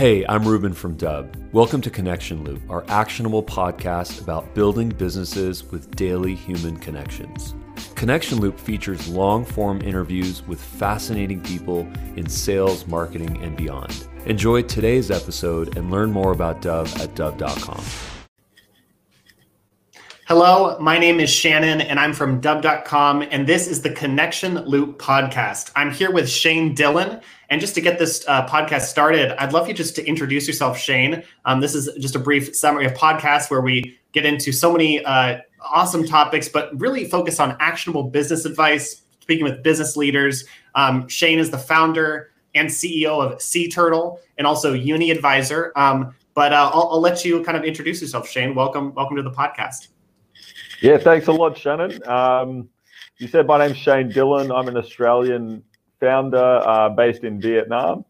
Hey, I'm Ruben from Dubb. Welcome to Connection Loop, our actionable podcast about building businesses with daily human connections. Connection Loop features long form interviews with fascinating people in sales, marketing, and beyond. Enjoy today's episode and learn more about Dubb at Dubb.com. Hello, my name is Shannon and I'm from Dubb.com, and this is the Connection Loop podcast. I'm here with Shane Dillon. And just to get this uh, podcast started, I'd love you just to introduce yourself, Shane. Um, this is just a brief summary of podcasts where we get into so many uh, awesome topics, but really focus on actionable business advice, speaking with business leaders. Um, Shane is the founder and CEO of Sea Turtle and also Uni Advisor. Um, but uh, I'll, I'll, let you kind of introduce yourself, Shane. Welcome, welcome to the podcast. Yeah, thanks a lot, Shannon. Um, you said my name's Shane Dillon. I'm an Australian founder uh, based in Vietnam.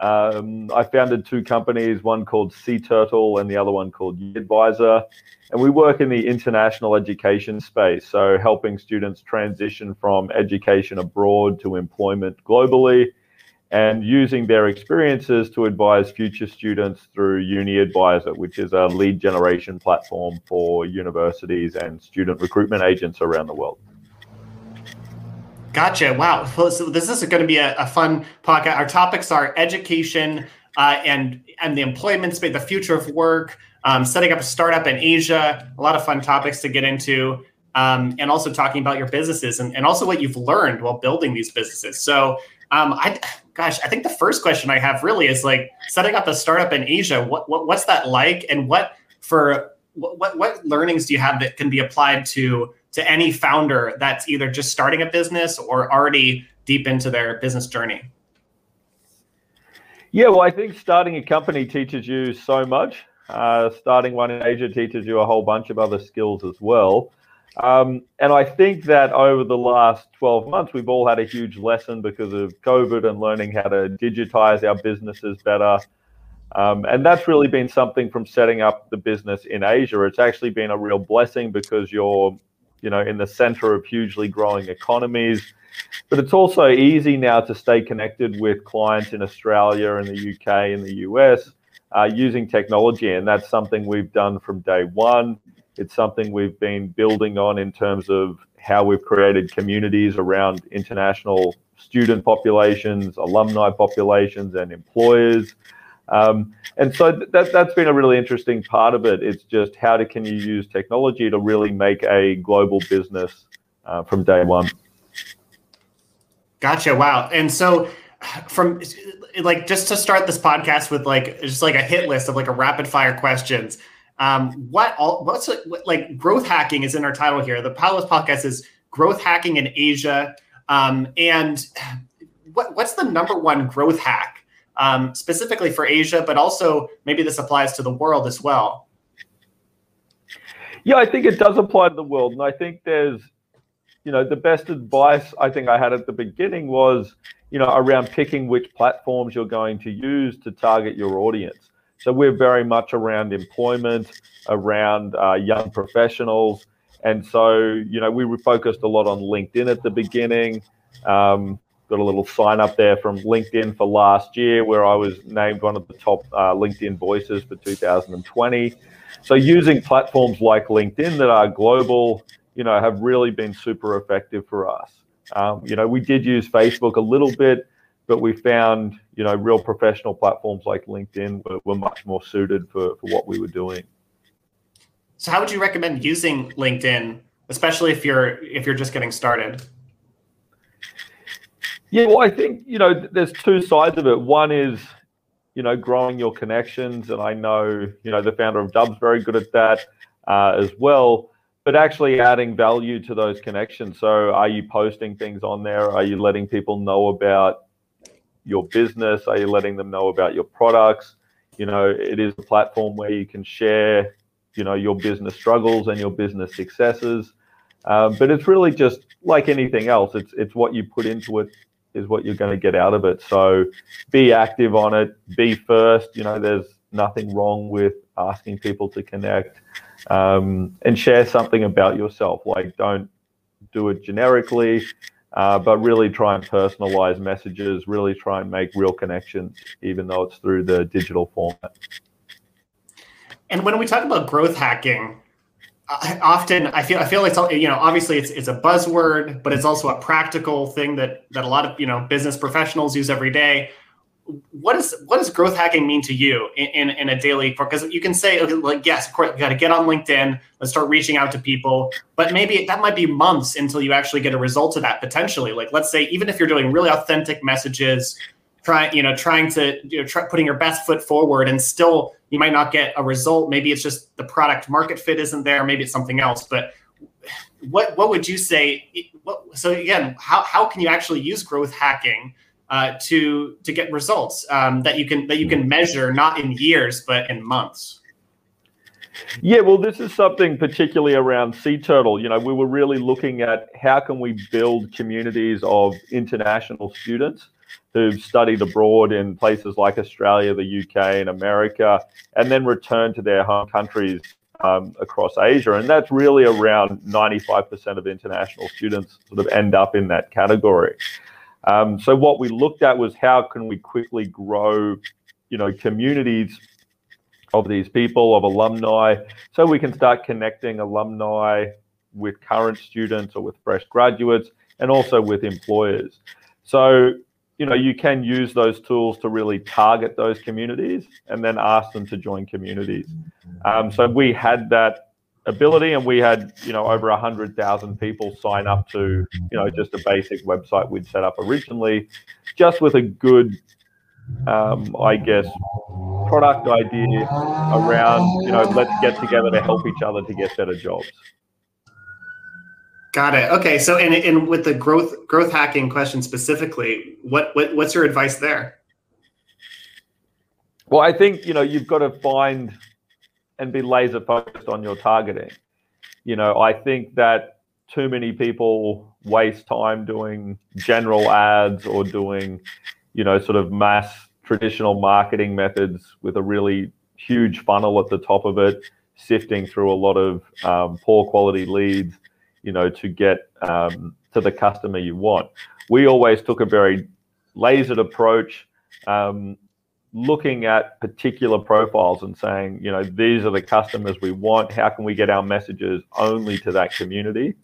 Um, I founded two companies, one called Sea Turtle and the other one called Advisor. And we work in the international education space, so helping students transition from education abroad to employment globally and using their experiences to advise future students through Uni Advisor, which is a lead generation platform for universities and student recruitment agents around the world. Gotcha. Wow. So this is going to be a, a fun podcast. Our topics are education uh, and and the employment space, the future of work, um, setting up a startup in Asia. A lot of fun topics to get into, um, and also talking about your businesses and, and also what you've learned while building these businesses. So, um, I gosh, I think the first question I have really is like setting up a startup in Asia. What, what what's that like, and what for what what learnings do you have that can be applied to to any founder that's either just starting a business or already deep into their business journey? Yeah, well, I think starting a company teaches you so much. Uh, starting one in Asia teaches you a whole bunch of other skills as well. Um, and I think that over the last 12 months, we've all had a huge lesson because of COVID and learning how to digitize our businesses better. Um, and that's really been something from setting up the business in Asia. It's actually been a real blessing because you're you know, in the center of hugely growing economies. But it's also easy now to stay connected with clients in Australia and the UK and the US uh, using technology. And that's something we've done from day one. It's something we've been building on in terms of how we've created communities around international student populations, alumni populations, and employers. Um, and so that, that's been a really interesting part of it. It's just how to, can you use technology to really make a global business uh, from day one. Gotcha. Wow. And so from like just to start this podcast with like just like a hit list of like a rapid fire questions. Um, what all what's like growth hacking is in our title here. The Palace podcast is growth hacking in Asia. Um, and what what's the number one growth hack um, specifically for Asia, but also maybe this applies to the world as well. Yeah, I think it does apply to the world. And I think there's, you know, the best advice I think I had at the beginning was, you know, around picking which platforms you're going to use to target your audience. So we're very much around employment, around uh, young professionals. And so, you know, we were focused a lot on LinkedIn at the beginning. Um, got a little sign up there from LinkedIn for last year where I was named one of the top uh, LinkedIn voices for 2020. So using platforms like LinkedIn that are global, you know, have really been super effective for us. Um, you know, we did use Facebook a little bit, but we found, you know, real professional platforms like LinkedIn were, were much more suited for, for what we were doing. So how would you recommend using LinkedIn, especially if you're if you're just getting started? Yeah, well, I think you know there's two sides of it. One is you know growing your connections, and I know you know the founder of Dubb's very good at that uh, as well. But actually adding value to those connections. So, are you posting things on there? Are you letting people know about your business? Are you letting them know about your products? You know, it is a platform where you can share, you know, your business struggles and your business successes. Um, but it's really just like anything else. It's it's what you put into it is what you're going to get out of it. So be active on it, be first. You know, there's nothing wrong with asking people to connect um, and share something about yourself. Like, don't do it generically. uh, but really try and personalize messages, really try and make real connections, even though it's through the digital format. And when we talk about growth hacking, I, often I feel I feel like you know obviously it's it's a buzzword, but it's also a practical thing that that a lot of you know business professionals use every day. What is what does growth hacking mean to you in, in, in a daily? Because you can say like yes, of course, you got to get on LinkedIn, let's start reaching out to people, but maybe that might be months until you actually get a result of that potentially. Like let's say even if you're doing really authentic messages, trying you know trying to you know try, putting your best foot forward and still you might not get a result. Maybe it's just the product market fit isn't there. Maybe it's something else. But what what would you say what, so again how, how can you actually use growth hacking uh, to to get results um, that you can that you can measure not in years but in months? Yeah, well, this is something particularly around Sea Turtle. You know, we were really looking at how can we build communities of international students who've studied abroad in places like Australia, the UK, and America, and then return to their home countries um, across Asia. And that's really around 95% of international students sort of end up in that category. Um, so what we looked at was how can we quickly grow, you know, communities of these people, of alumni, so we can start connecting alumni with current students or with fresh graduates and also with employers. So you know you can use those tools to really target those communities and then ask them to join communities. Um, so we had that ability and we had you know over 100000 people sign up to you know just a basic website we'd set up originally just with a good um, i guess product idea around you know let's get together to help each other to get better jobs Got it. Okay. So, and, and with the growth growth hacking question specifically, what, what what's your advice there? Well, I think you know you've got to find and be laser focused on your targeting. You know, I think that too many people waste time doing general ads or doing, you know, sort of mass traditional marketing methods with a really huge funnel at the top of it, sifting through a lot of um, poor quality leads you know, to get um, to the customer you want. We always took a very lasered approach, um, looking at particular profiles and saying, you know, these are the customers we want. How can we get our messages only to that community?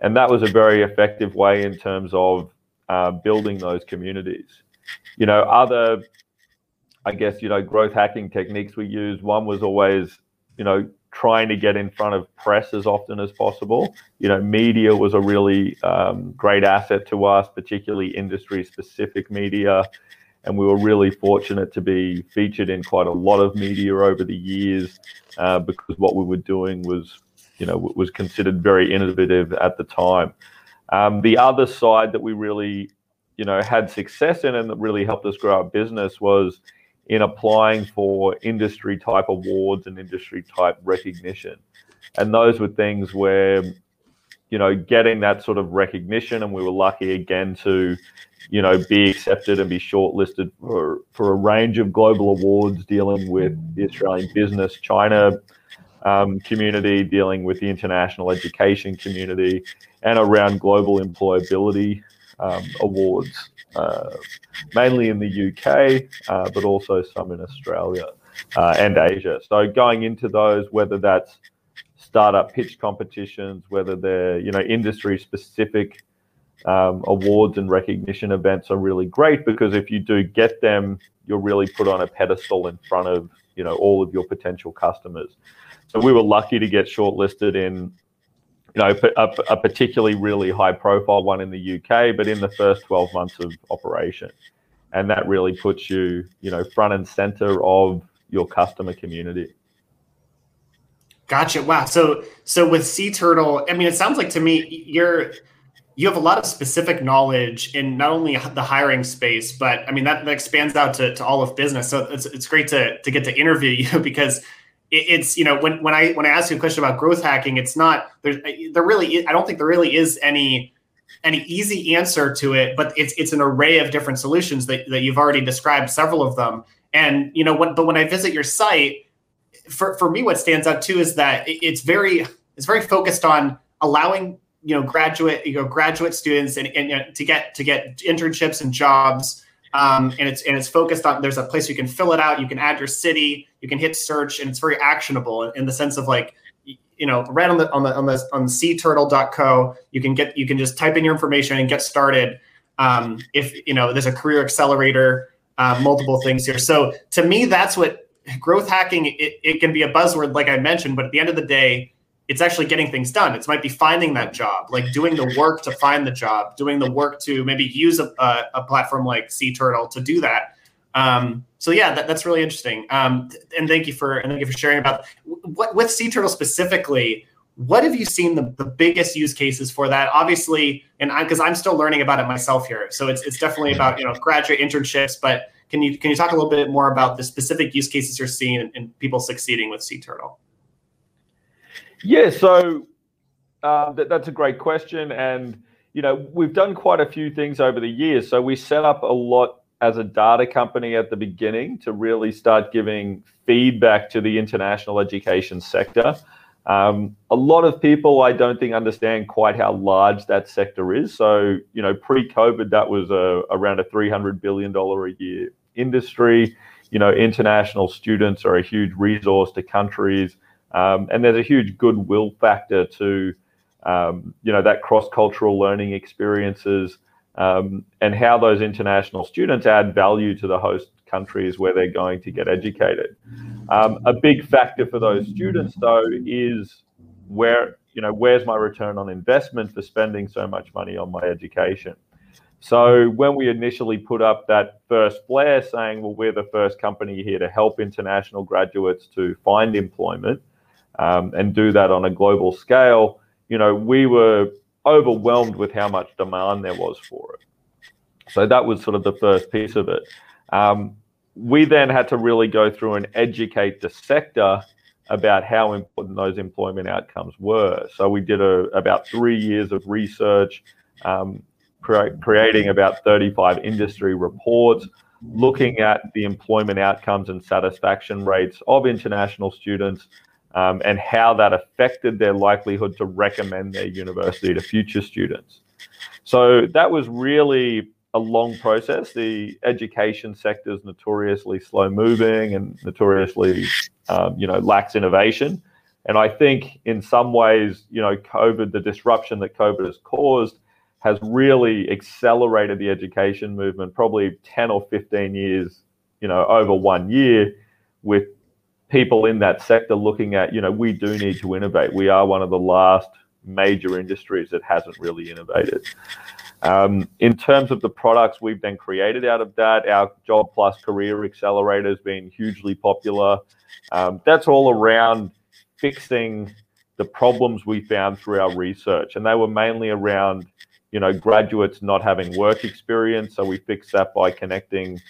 And that was a very effective way in terms of uh, building those communities. You know, other, I guess, you know, growth hacking techniques we used. One was always, you know, trying to get in front of press as often as possible. You know, media was a really um, great asset to us, particularly industry specific media. And we were really fortunate to be featured in quite a lot of media over the years uh, because what we were doing was, you know, was considered very innovative at the time. Um, the other side that we really, you know, had success in and that really helped us grow our business was in applying for industry type awards and industry type recognition. And those were things where, you know, getting that sort of recognition, and we were lucky again to, you know, be accepted and be shortlisted for, for a range of global awards dealing with the Australian business, China um, community, dealing with the international education community, and around global employability um, awards uh, mainly in the UK, uh, but also some in Australia uh, and Asia. So going into those, whether that's startup pitch competitions, whether they're you know industry specific um, awards and recognition events are really great because if you do get them, you're really put on a pedestal in front of you know all of your potential customers. So we were lucky to get shortlisted in you know, a, a, particularly really high profile one in the UK, but in the first 12 months of operation. And that really puts you, you know, front and center of your customer community. Gotcha. Wow. So, so with Sea Turtle, I mean, it sounds like to me you're you have a lot of specific knowledge in not only the hiring space, but I mean that, that expands out to, to all of business. So it's it's great to to get to interview you because it's you know when when I when I ask you a question about growth hacking, it's not there's there really I don't think there really is any any easy answer to it, but it's it's an array of different solutions that, that you've already described several of them. And you know when but when I visit your site, for for me what stands out too is that it's very it's very focused on allowing you know graduate you know graduate students and, and you know, to get to get internships and jobs um, and it's and it's focused on there's a place you can fill it out you can add your city you can hit search and it's very actionable in, in the sense of like you know right on the on the on the on seaturtle.co you can get you can just type in your information and get started. Um, if you know there's a career accelerator uh, multiple things here. So to me that's what growth hacking it, it can be a buzzword like i mentioned but at the end of the day it's actually getting things done. It might be finding that job, like doing the work to find the job, doing the work to maybe use a, a, a platform like Sea Turtle to do that. Um, so yeah, that, that's really interesting. Um, and thank you for and thank you for sharing about what with Sea Turtle specifically. What have you seen the, the biggest use cases for that? Obviously, and because I'm still learning about it myself here, so it's it's definitely about you know graduate internships. But can you can you talk a little bit more about the specific use cases you're seeing and, and people succeeding with Sea Turtle? Yeah, so um, that, that's a great question, and you know we've done quite a few things over the years. So we set up a lot as a data company at the beginning to really start giving feedback to the international education sector. Um, a lot of people, I don't think, understand quite how large that sector is. So, you know, pre-COVID, that was a, around a $300 billion a year industry. You know, international students are a huge resource to countries. Um, and there's a huge goodwill factor to, um, you know, that cross-cultural learning experiences um, and how those international students add value to the host countries where they're going to get educated. Um, a big factor for those students, though, is where, you know, where's my return on investment for spending so much money on my education? So when we initially put up that first flare saying, well, we're the first company here to help international graduates to find employment, um, and do that on a global scale, you know, we were overwhelmed with how much demand there was for it. So that was sort of the first piece of it. Um, we then had to really go through and educate the sector about how important those employment outcomes were. So we did a, about three years of research, um, cre- creating about 35 industry reports, looking at the employment outcomes and satisfaction rates of international students um, and how that affected their likelihood to recommend their university to future students. So that was really a long process. The education sector is notoriously slow moving and notoriously, um, you know, lacks innovation. And I think in some ways, you know, COVID, the disruption that COVID has caused, has really accelerated the education movement, probably 10 or 15 years, you know, over one year with people in that sector looking at, you know, we do need to innovate. We are one of the last major industries that hasn't really innovated. Um, in terms of the products we've then created out of that, our Job Plus Career Accelerator has been hugely popular. Um, that's all around fixing the problems we found through our research, and they were mainly around, you know, graduates not having work experience. So we fixed that by connecting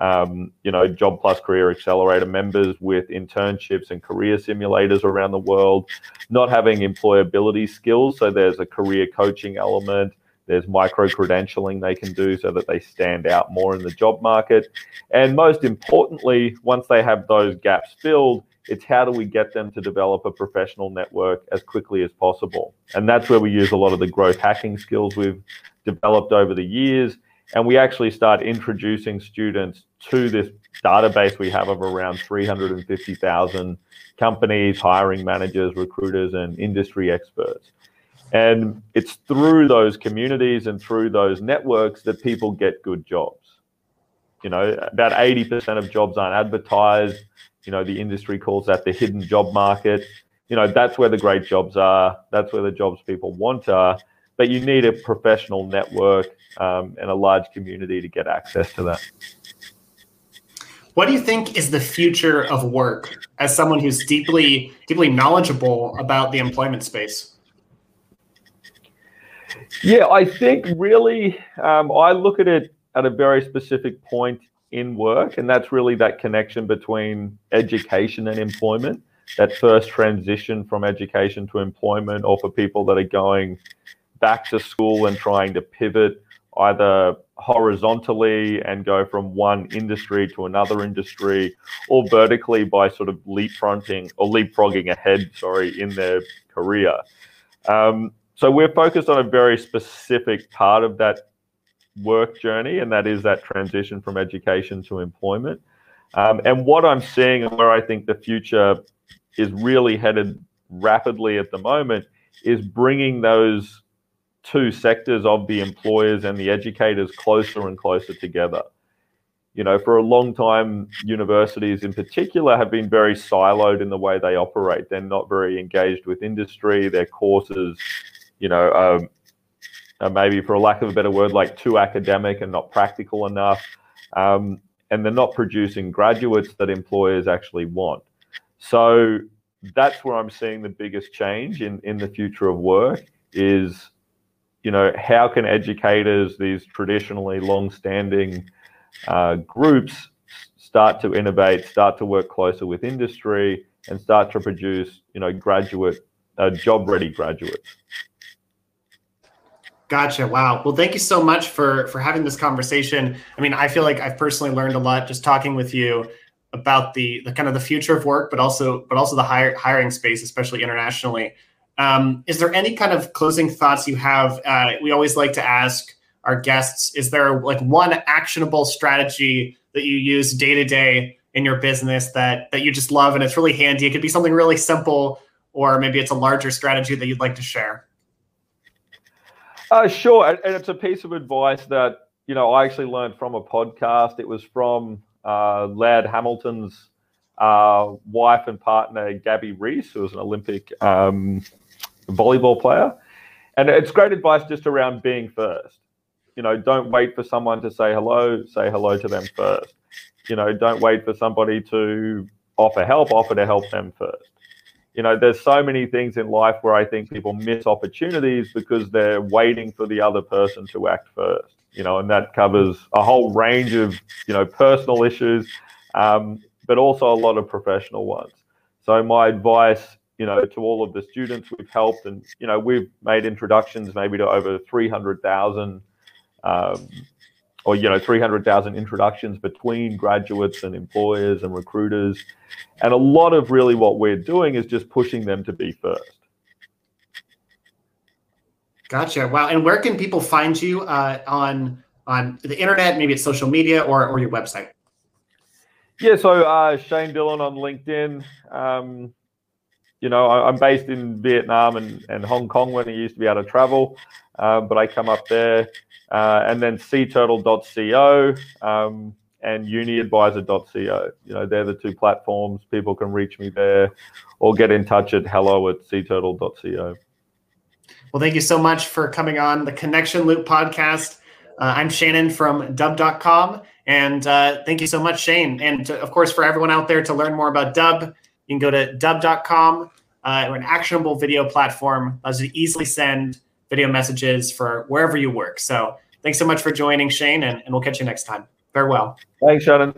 um, you know, Job Plus Career Accelerator members with internships and career simulators around the world, not having employability skills. So there's a career coaching element. There's micro credentialing they can do so that they stand out more in the job market. And most importantly, once they have those gaps filled, it's how do we get them to develop a professional network as quickly as possible? And that's where we use a lot of the growth hacking skills we've developed over the years and we actually start introducing students to this database we have of around 350,000 companies, hiring managers, recruiters, and industry experts. And it's through those communities and through those networks that people get good jobs. You know, about 80% of jobs aren't advertised. You know, the industry calls that the hidden job market. You know, that's where the great jobs are. That's where the jobs people want are. But you need a professional network um, and a large community to get access to that. What do you think is the future of work as someone who's deeply deeply knowledgeable about the employment space? Yeah, I think really um, I look at it at a very specific point in work, and that's really that connection between education and employment. That first transition from education to employment, or for people that are going back to school and trying to pivot either horizontally and go from one industry to another industry or vertically by sort of leapfronting or leapfrogging ahead, sorry, in their career. Um, so we're focused on a very specific part of that work journey, and that is that transition from education to employment. Um, and what I'm seeing and where I think the future is really headed rapidly at the moment is bringing those two sectors of the employers and the educators closer and closer together. You know, for a long time, universities in particular have been very siloed in the way they operate. They're not very engaged with industry. Their courses, you know, um, maybe for a lack of a better word, like too academic and not practical enough. Um, and they're not producing graduates that employers actually want. So that's where I'm seeing the biggest change in, in the future of work is, you know, how can educators, these traditionally long-standing uh, groups, start to innovate, start to work closer with industry, and start to produce, you know, graduate, uh, job-ready graduates. Gotcha. Wow. Well, thank you so much for for having this conversation. I mean, I feel like I've personally learned a lot just talking with you about the the kind of the future of work, but also but also the hire, hiring space, especially internationally. Um, is there any kind of closing thoughts you have? Uh, we always like to ask our guests: Is there like one actionable strategy that you use day to day in your business that that you just love and it's really handy? It could be something really simple, or maybe it's a larger strategy that you'd like to share. Uh, sure, and it's a piece of advice that you know I actually learned from a podcast. It was from uh, Laird Hamilton's uh, wife and partner Gabby Reece, who was an Olympic um, volleyball player, and it's great advice just around being first. You know, don't wait for someone to say hello. Say hello to them first. You know, don't wait for somebody to offer help. Offer to help them first you know, there's so many things in life where I think people miss opportunities because they're waiting for the other person to act first. You know, and that covers a whole range of you know personal issues, um, but also a lot of professional ones. So my advice, you know, to all of the students we've helped, and you know, we've made introductions maybe to over three hundred thousand. Um, or you know 300,000 introductions between graduates and employers and recruiters. And a lot of really what we're doing is just pushing them to be first. Gotcha. Wow. And where can people find you uh, on on the internet maybe it's social media or, or your website? Yeah. So uh, shane dillon on linkedin. Um, you know I, am based in vietnam and, and hong kong when i used to be able to travel uh, but i come up there uh, and then seaturtle.co um, and uniadvisor.co. You know, they're the two platforms. People can reach me there or get in touch at hello at seaturtle.co. Well, thank you so much for coming on the Connection Loop podcast. Uh, I'm Shannon from dubb.com. And uh, thank you so much, Shane. And to, of course, for everyone out there to learn more about Dubb, you can go to dubb.com. Uh, we're an actionable video platform allows you to easily send video messages for wherever you work. So thanks so much for joining, Shane, and, and we'll catch you next time. Farewell. Thanks, Shannon.